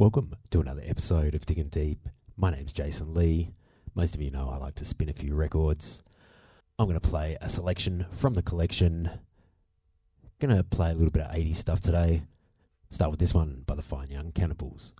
Welcome to another episode of Digging Deep. My name's Jason Lee. Most of you know I like to spin a few records. I'm going to play a selection from the collection. Going to play a little bit of 80s stuff today. Start with this one by the Fine Young Cannibals.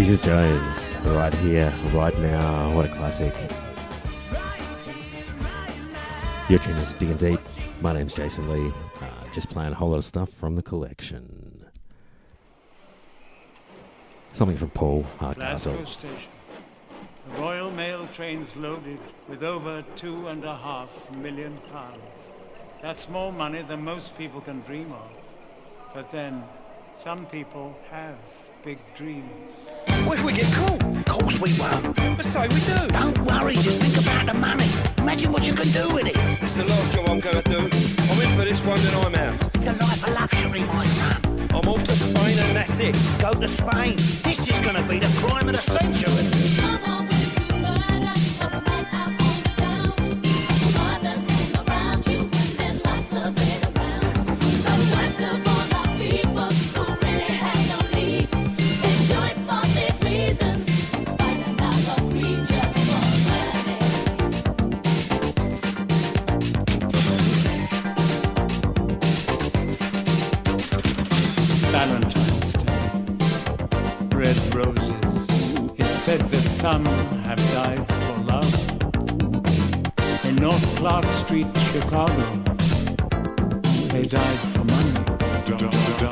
Jesus Jones, right here, right now. What a classic. Your tune is Digging Deep. My name's Jason Lee. Uh, just playing a whole lot of stuff from the collection. Something from Paul Hardcastle. Station. The Royal Mail train's loaded with over two and a half million pounds. That's more money than most people can dream of. But then, some people have big dreams. What if we get caught? Of course we won't. But say we do. Don't worry, just think about the money. Imagine what you can do with it. It's the last job I'm going to do. I'm in for this one and I'm out. It's a life of luxury, my son. I'm off to Spain and that's it. Go to Spain. This is going to be the crime of the century. Red roses. It's said that some have died for love. In North Clark Street, Chicago, they died for money.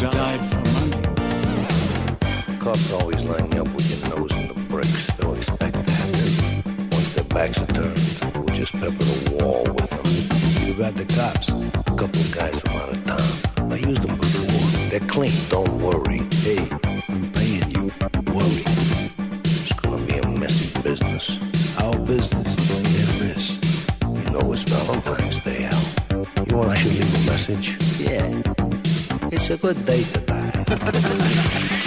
Died for money. Cops always line you up with your nose in the bricks. They'll expect that. Once their backs are turned, we'll just pepper the wall with them. You got the cops. A couple of guys from out of town. I used them before. They're clean, don't worry. Hey, It's a good day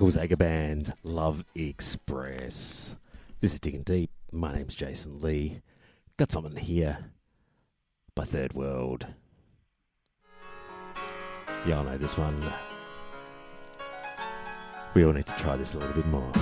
Michael Zager Band, Love Express. This is Digging Deep. My name's Jason Lee. Got something here by Third World. Yeah, I know this one. We all need to try this a little bit more.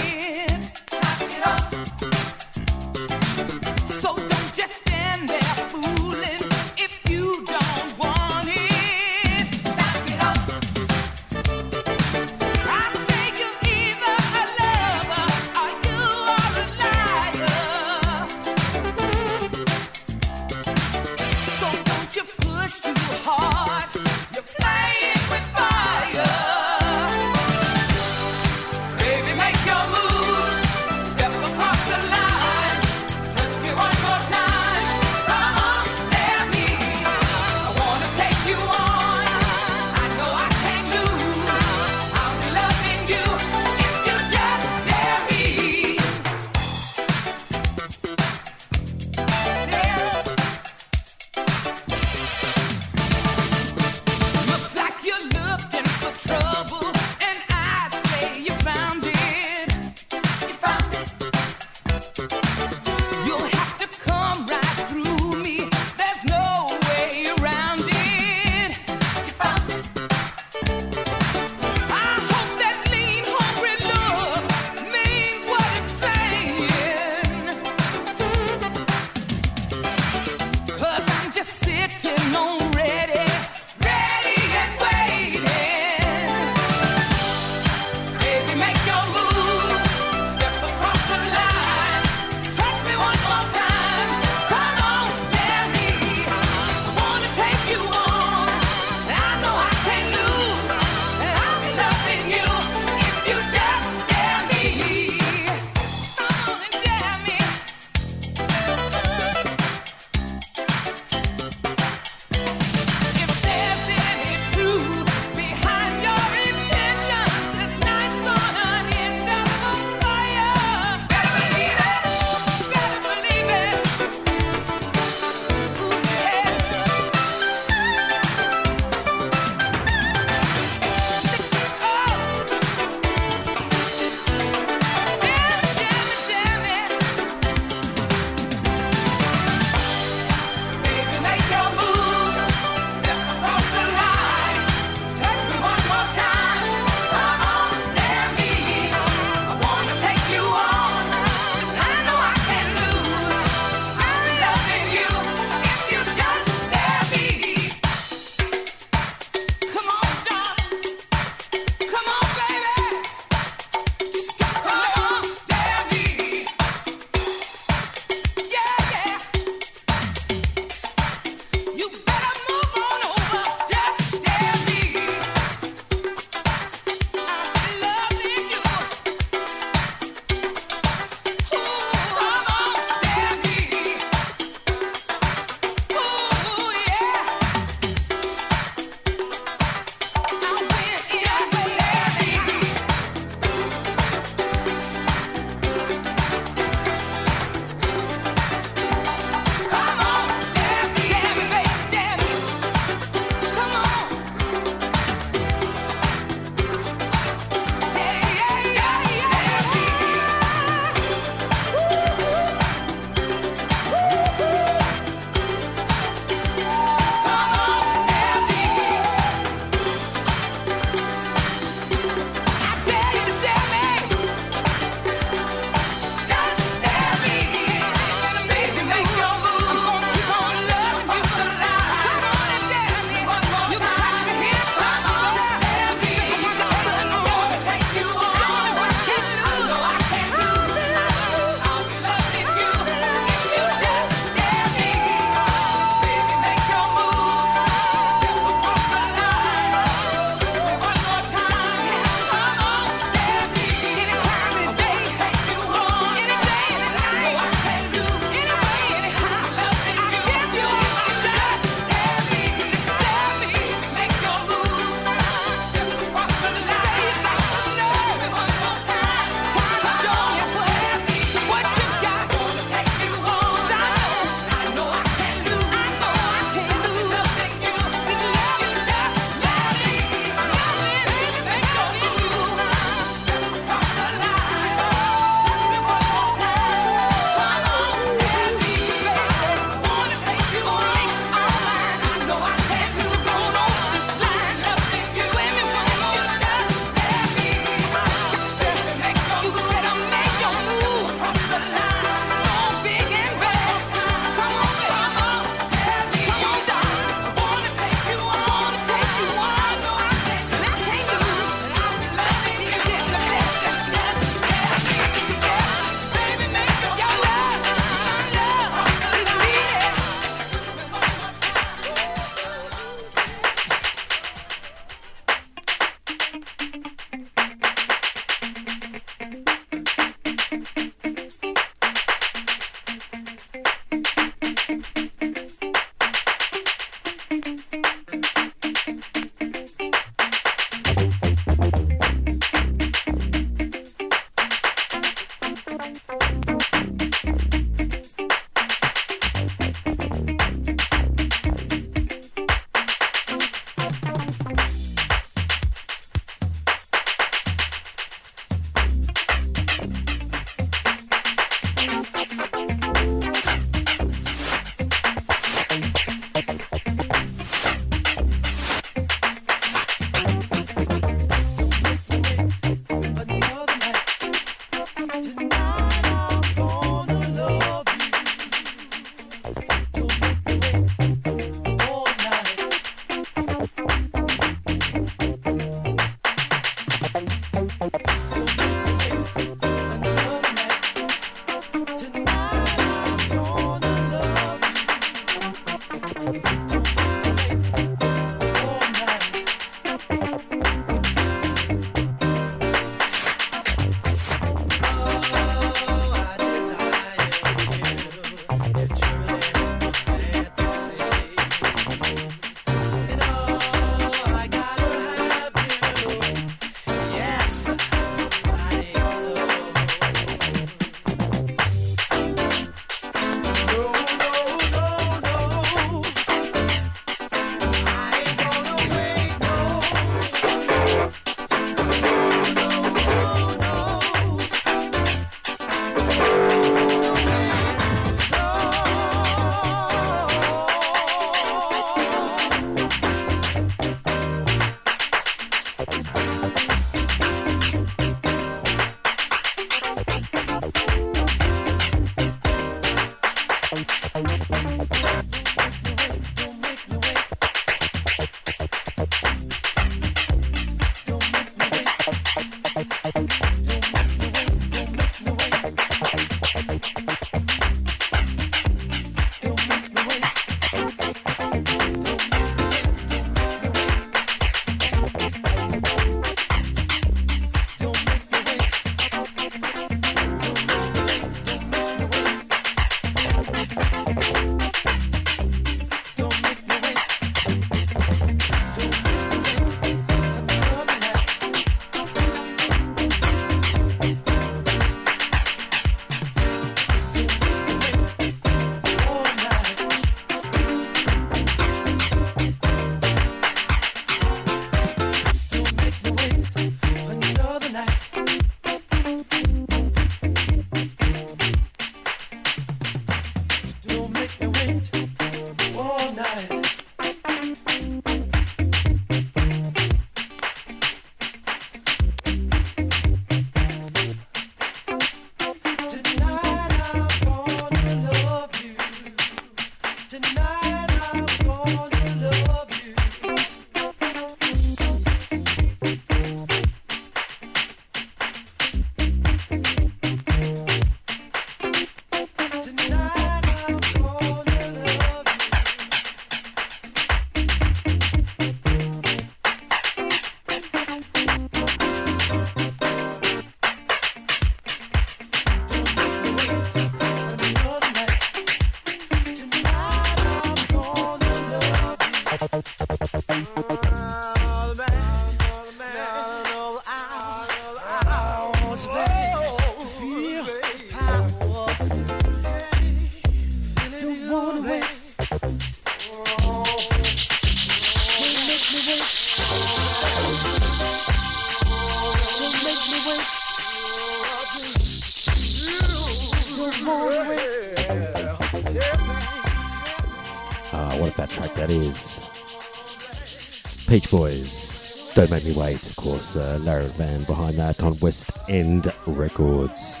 Wait, of course, uh, Larry Levan behind that on West End Records.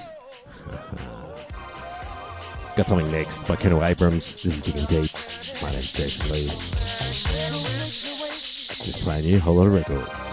Got something next by Kendall Abrams. This is Digging Deep. My name's Jason Lee. Just playing you a whole lot of records.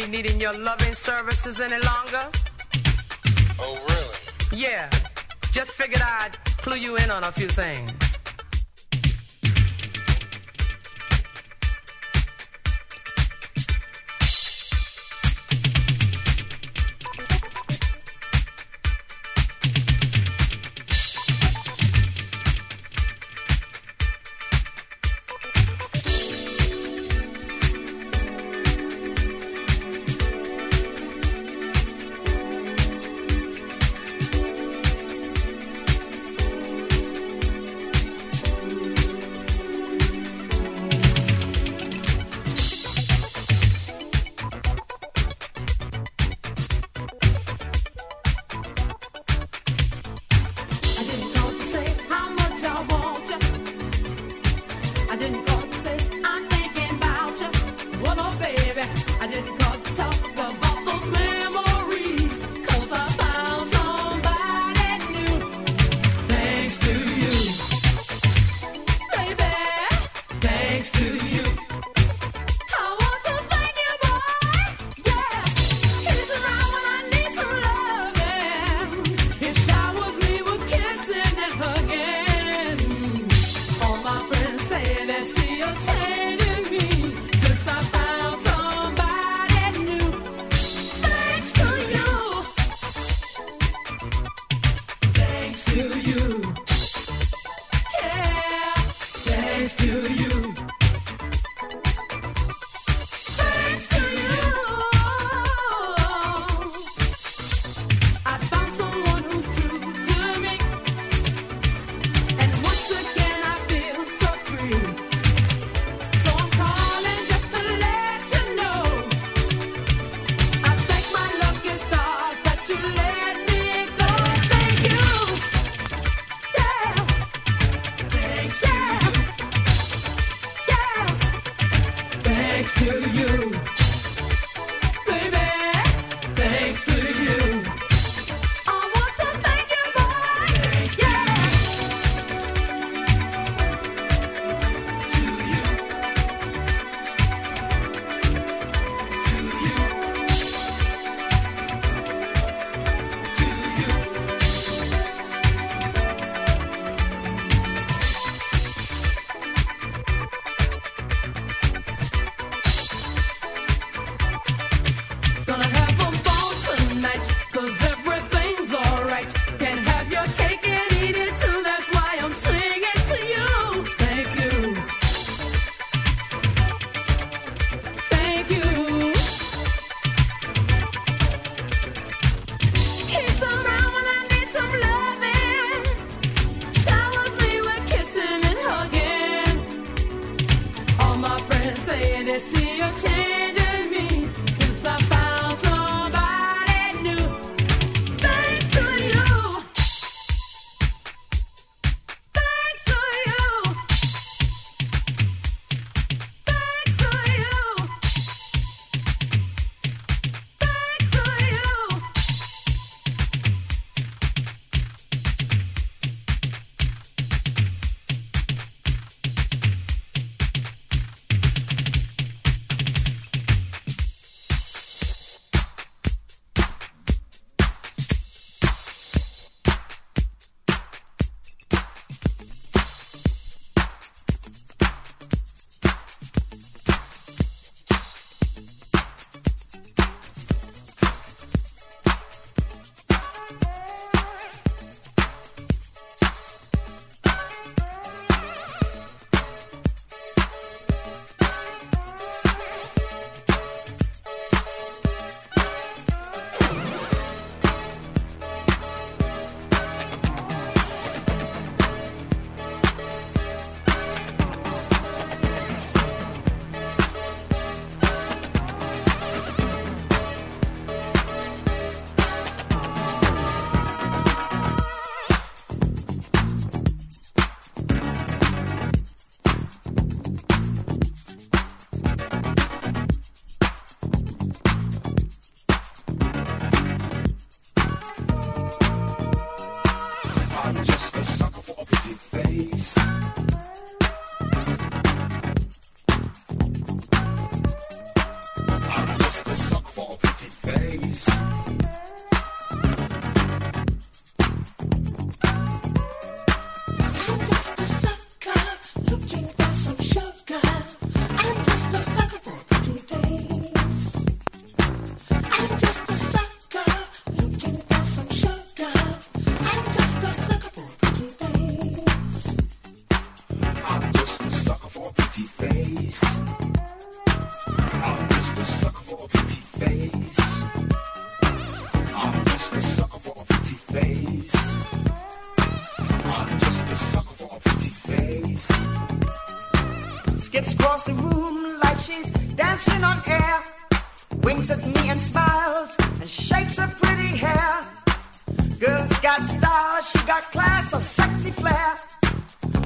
be needing your loving services any longer. Oh, really? Yeah. Just figured I'd clue you in on a few things.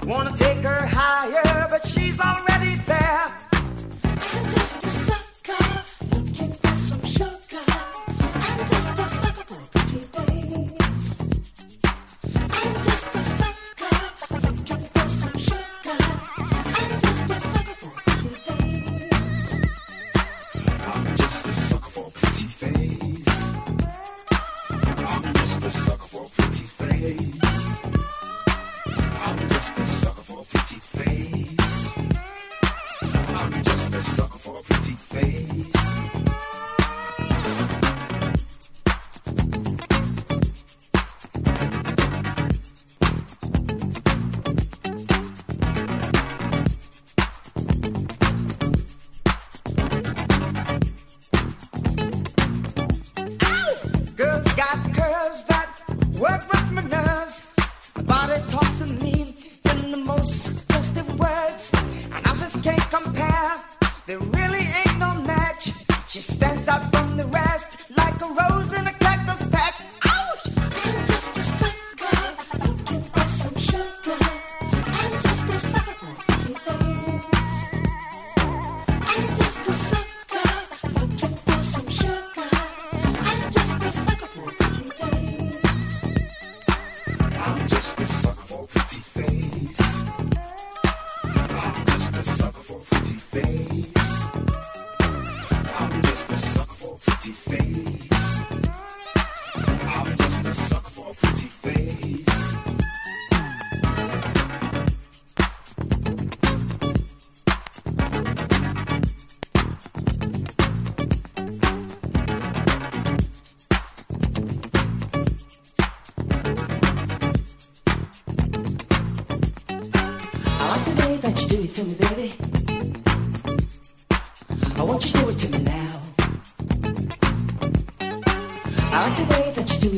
Wanna take her higher, but she's already.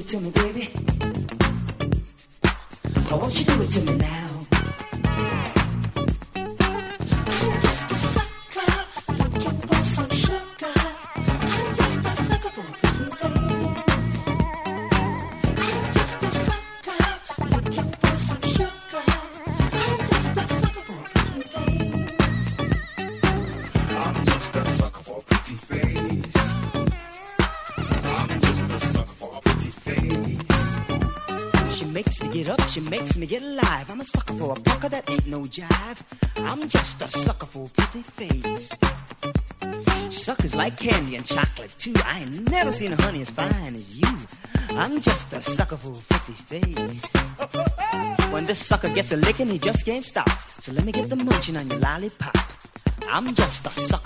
to me. makes me get alive. I'm a sucker for a pucker that ain't no jive. I'm just a sucker for pretty face. Suckers like candy and chocolate too. I ain't never seen a honey as fine as you. I'm just a sucker for pretty face. When this sucker gets a lickin', he just can't stop. So let me get the munchin' on your lollipop. I'm just a sucker.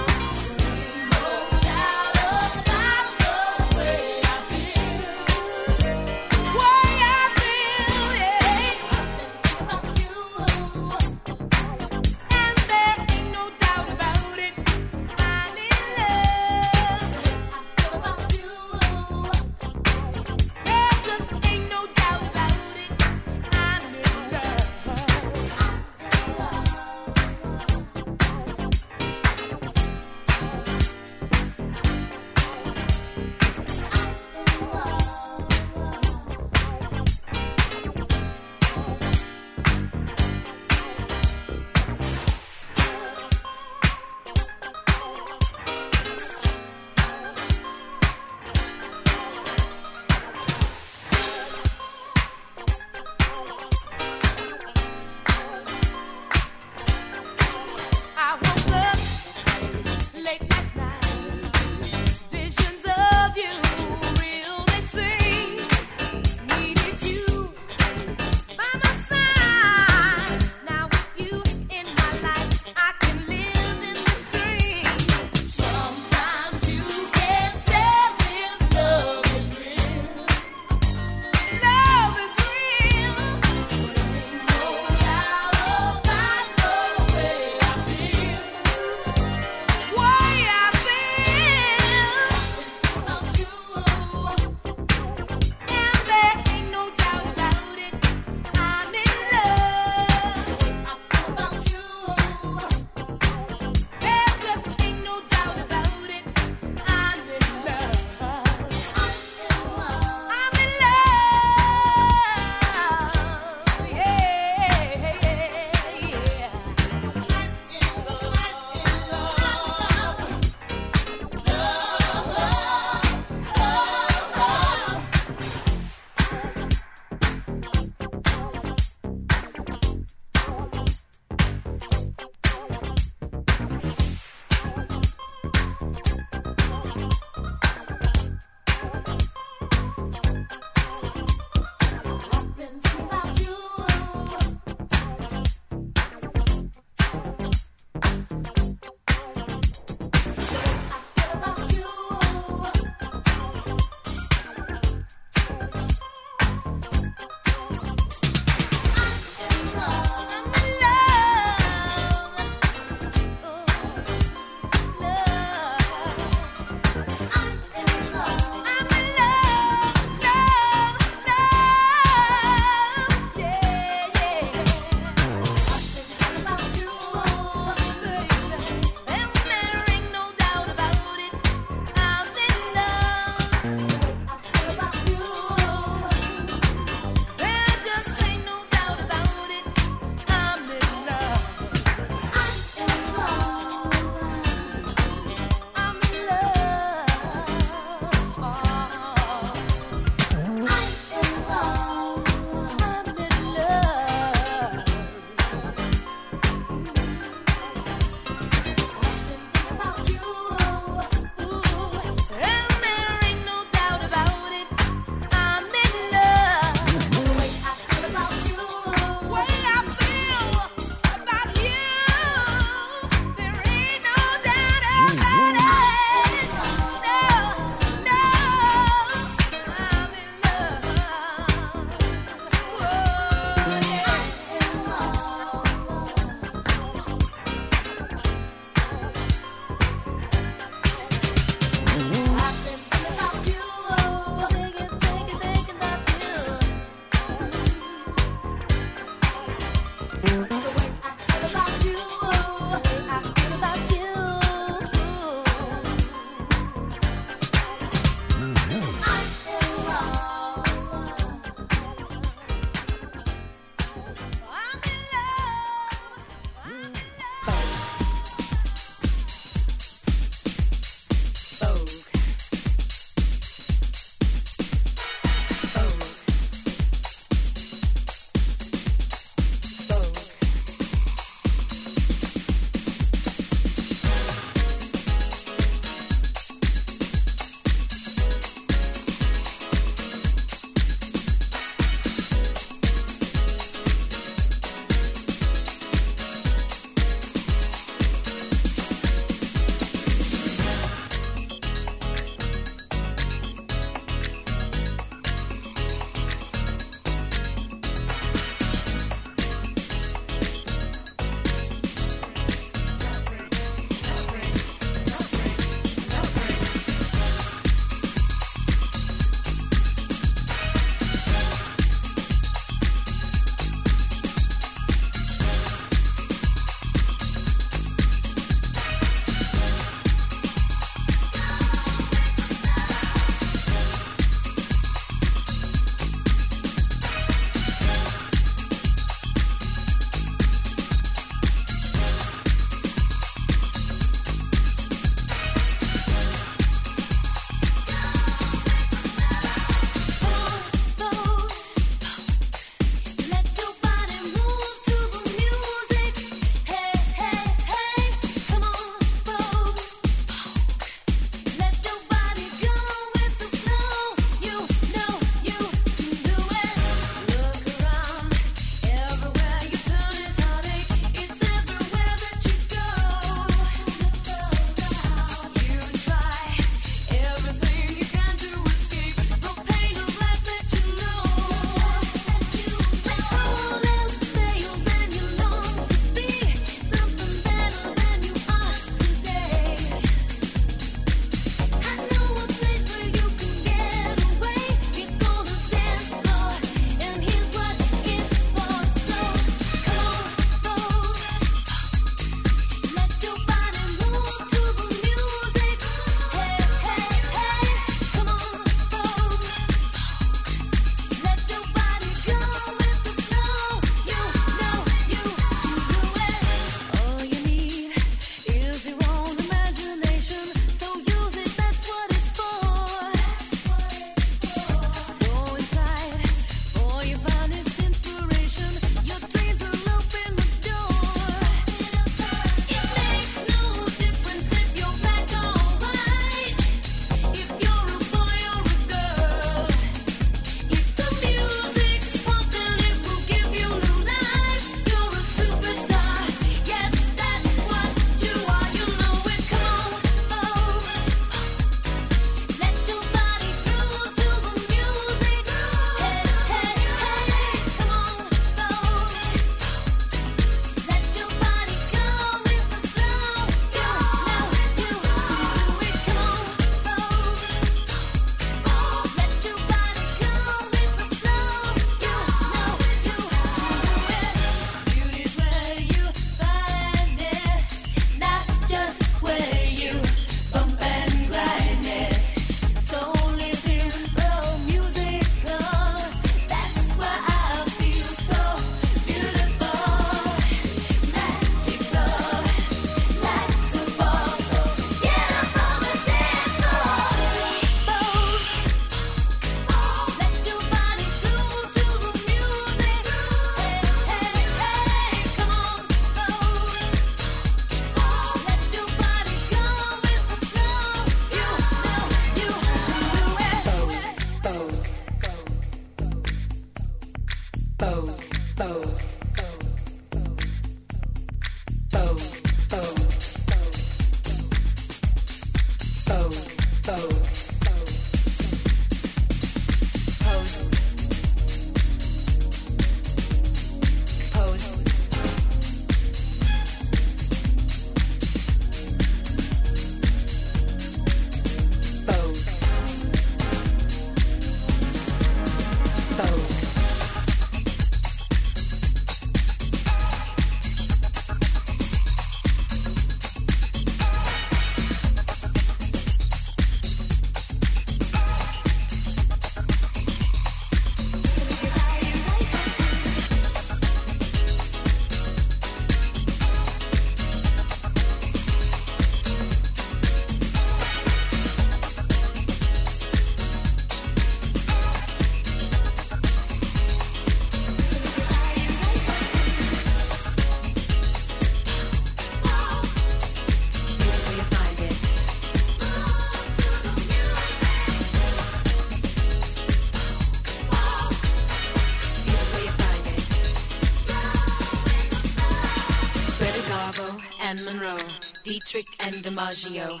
and DiMaggio,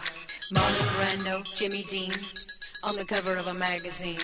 Marlon Brando, Jimmy Dean, on the cover of a magazine.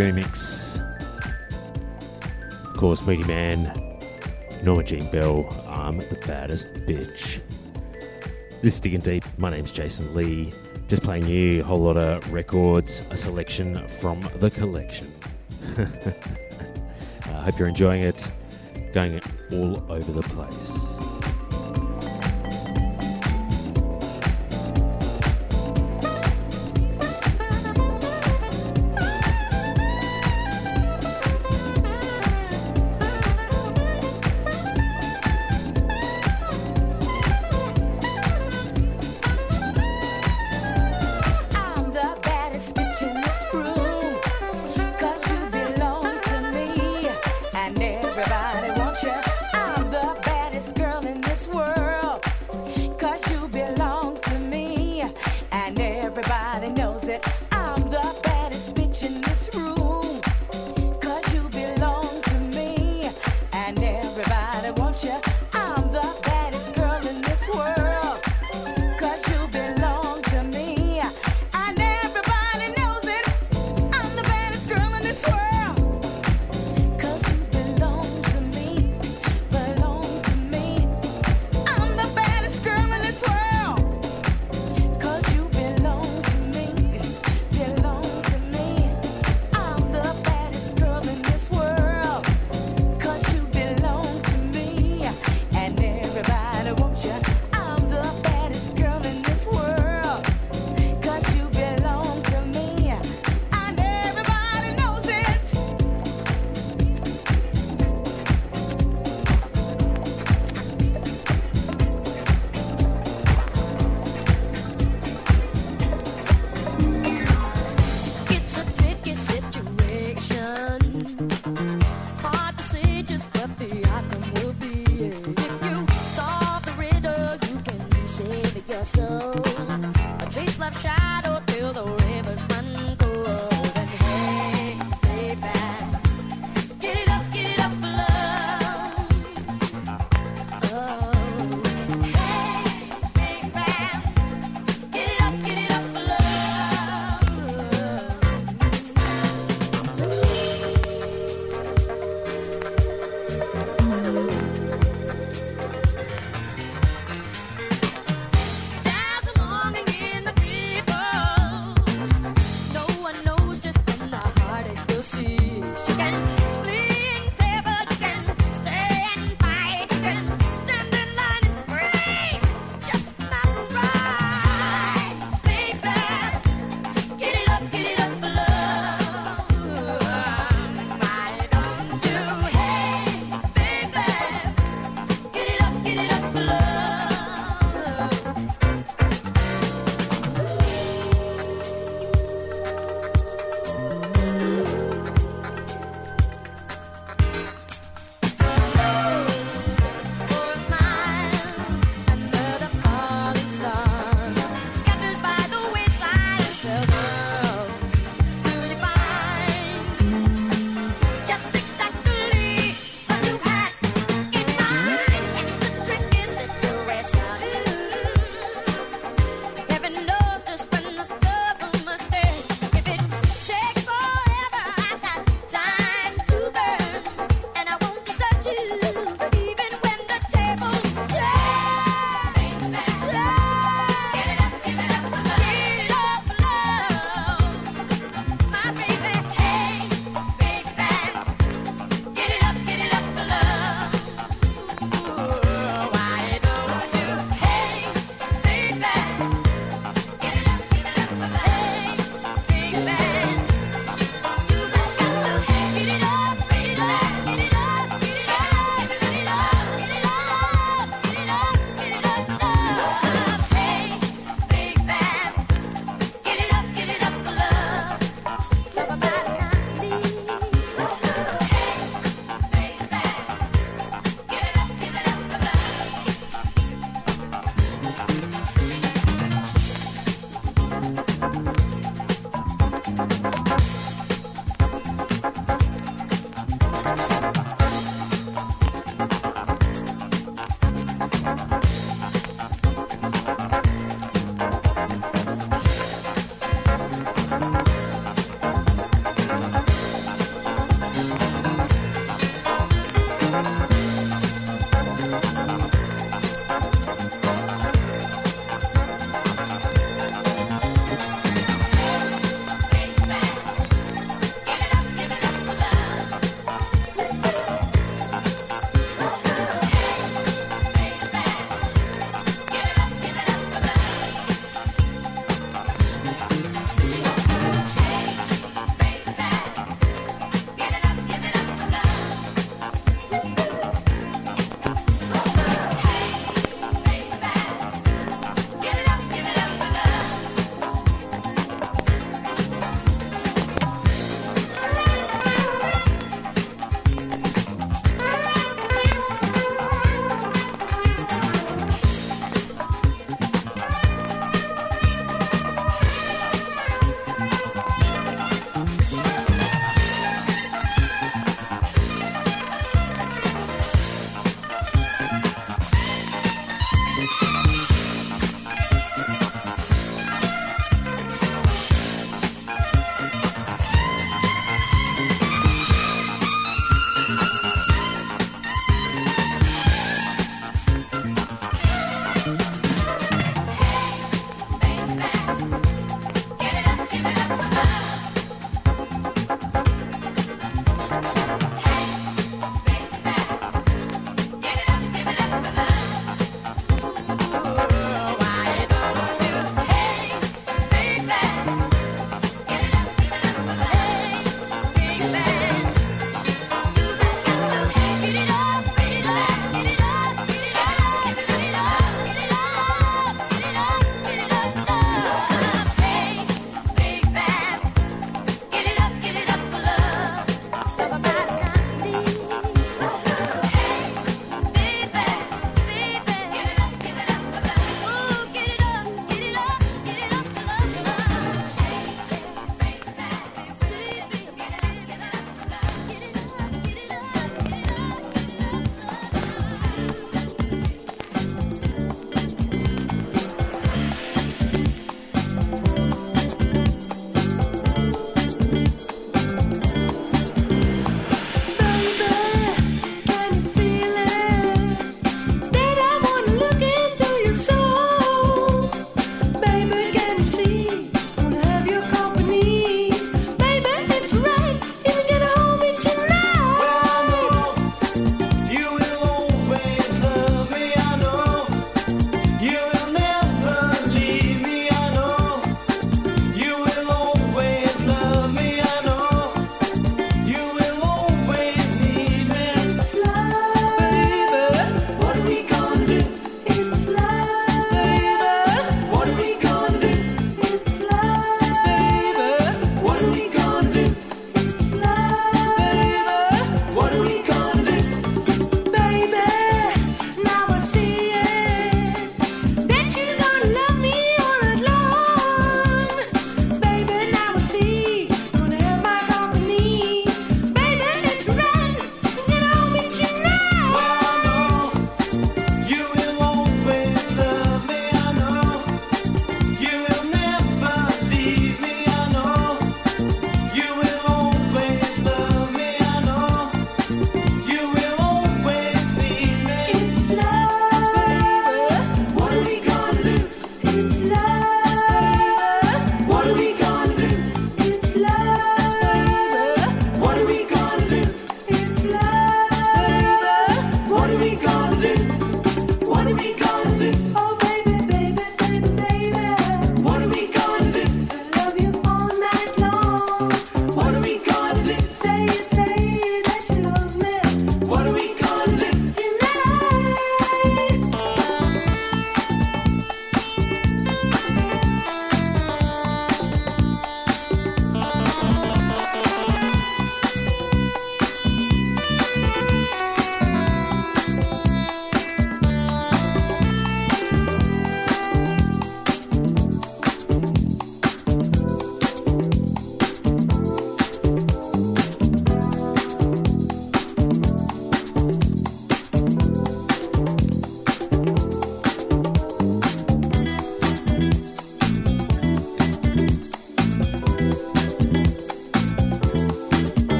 remix. Of course, Moodymann, Norma Jean Bell, I'm the baddest bitch. This is Digging Deep. My name's Jason Lee. Just playing you a whole lot of records, a selection from the collection. I uh, hope you're enjoying it. Going all over the place.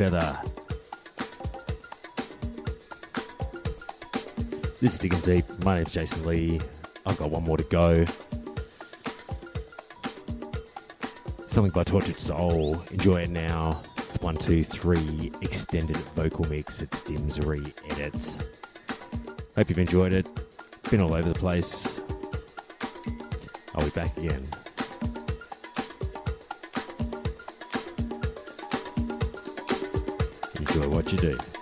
Feather. This is Digging Deep. My name's Jason Lee. I've got one more to go. Something by Tortured Soul. Enjoy it now. One, two, three extended vocal mix. It's Dim's re edits. Hope you've enjoyed it. Been all over the place. I'll be back again. What you do.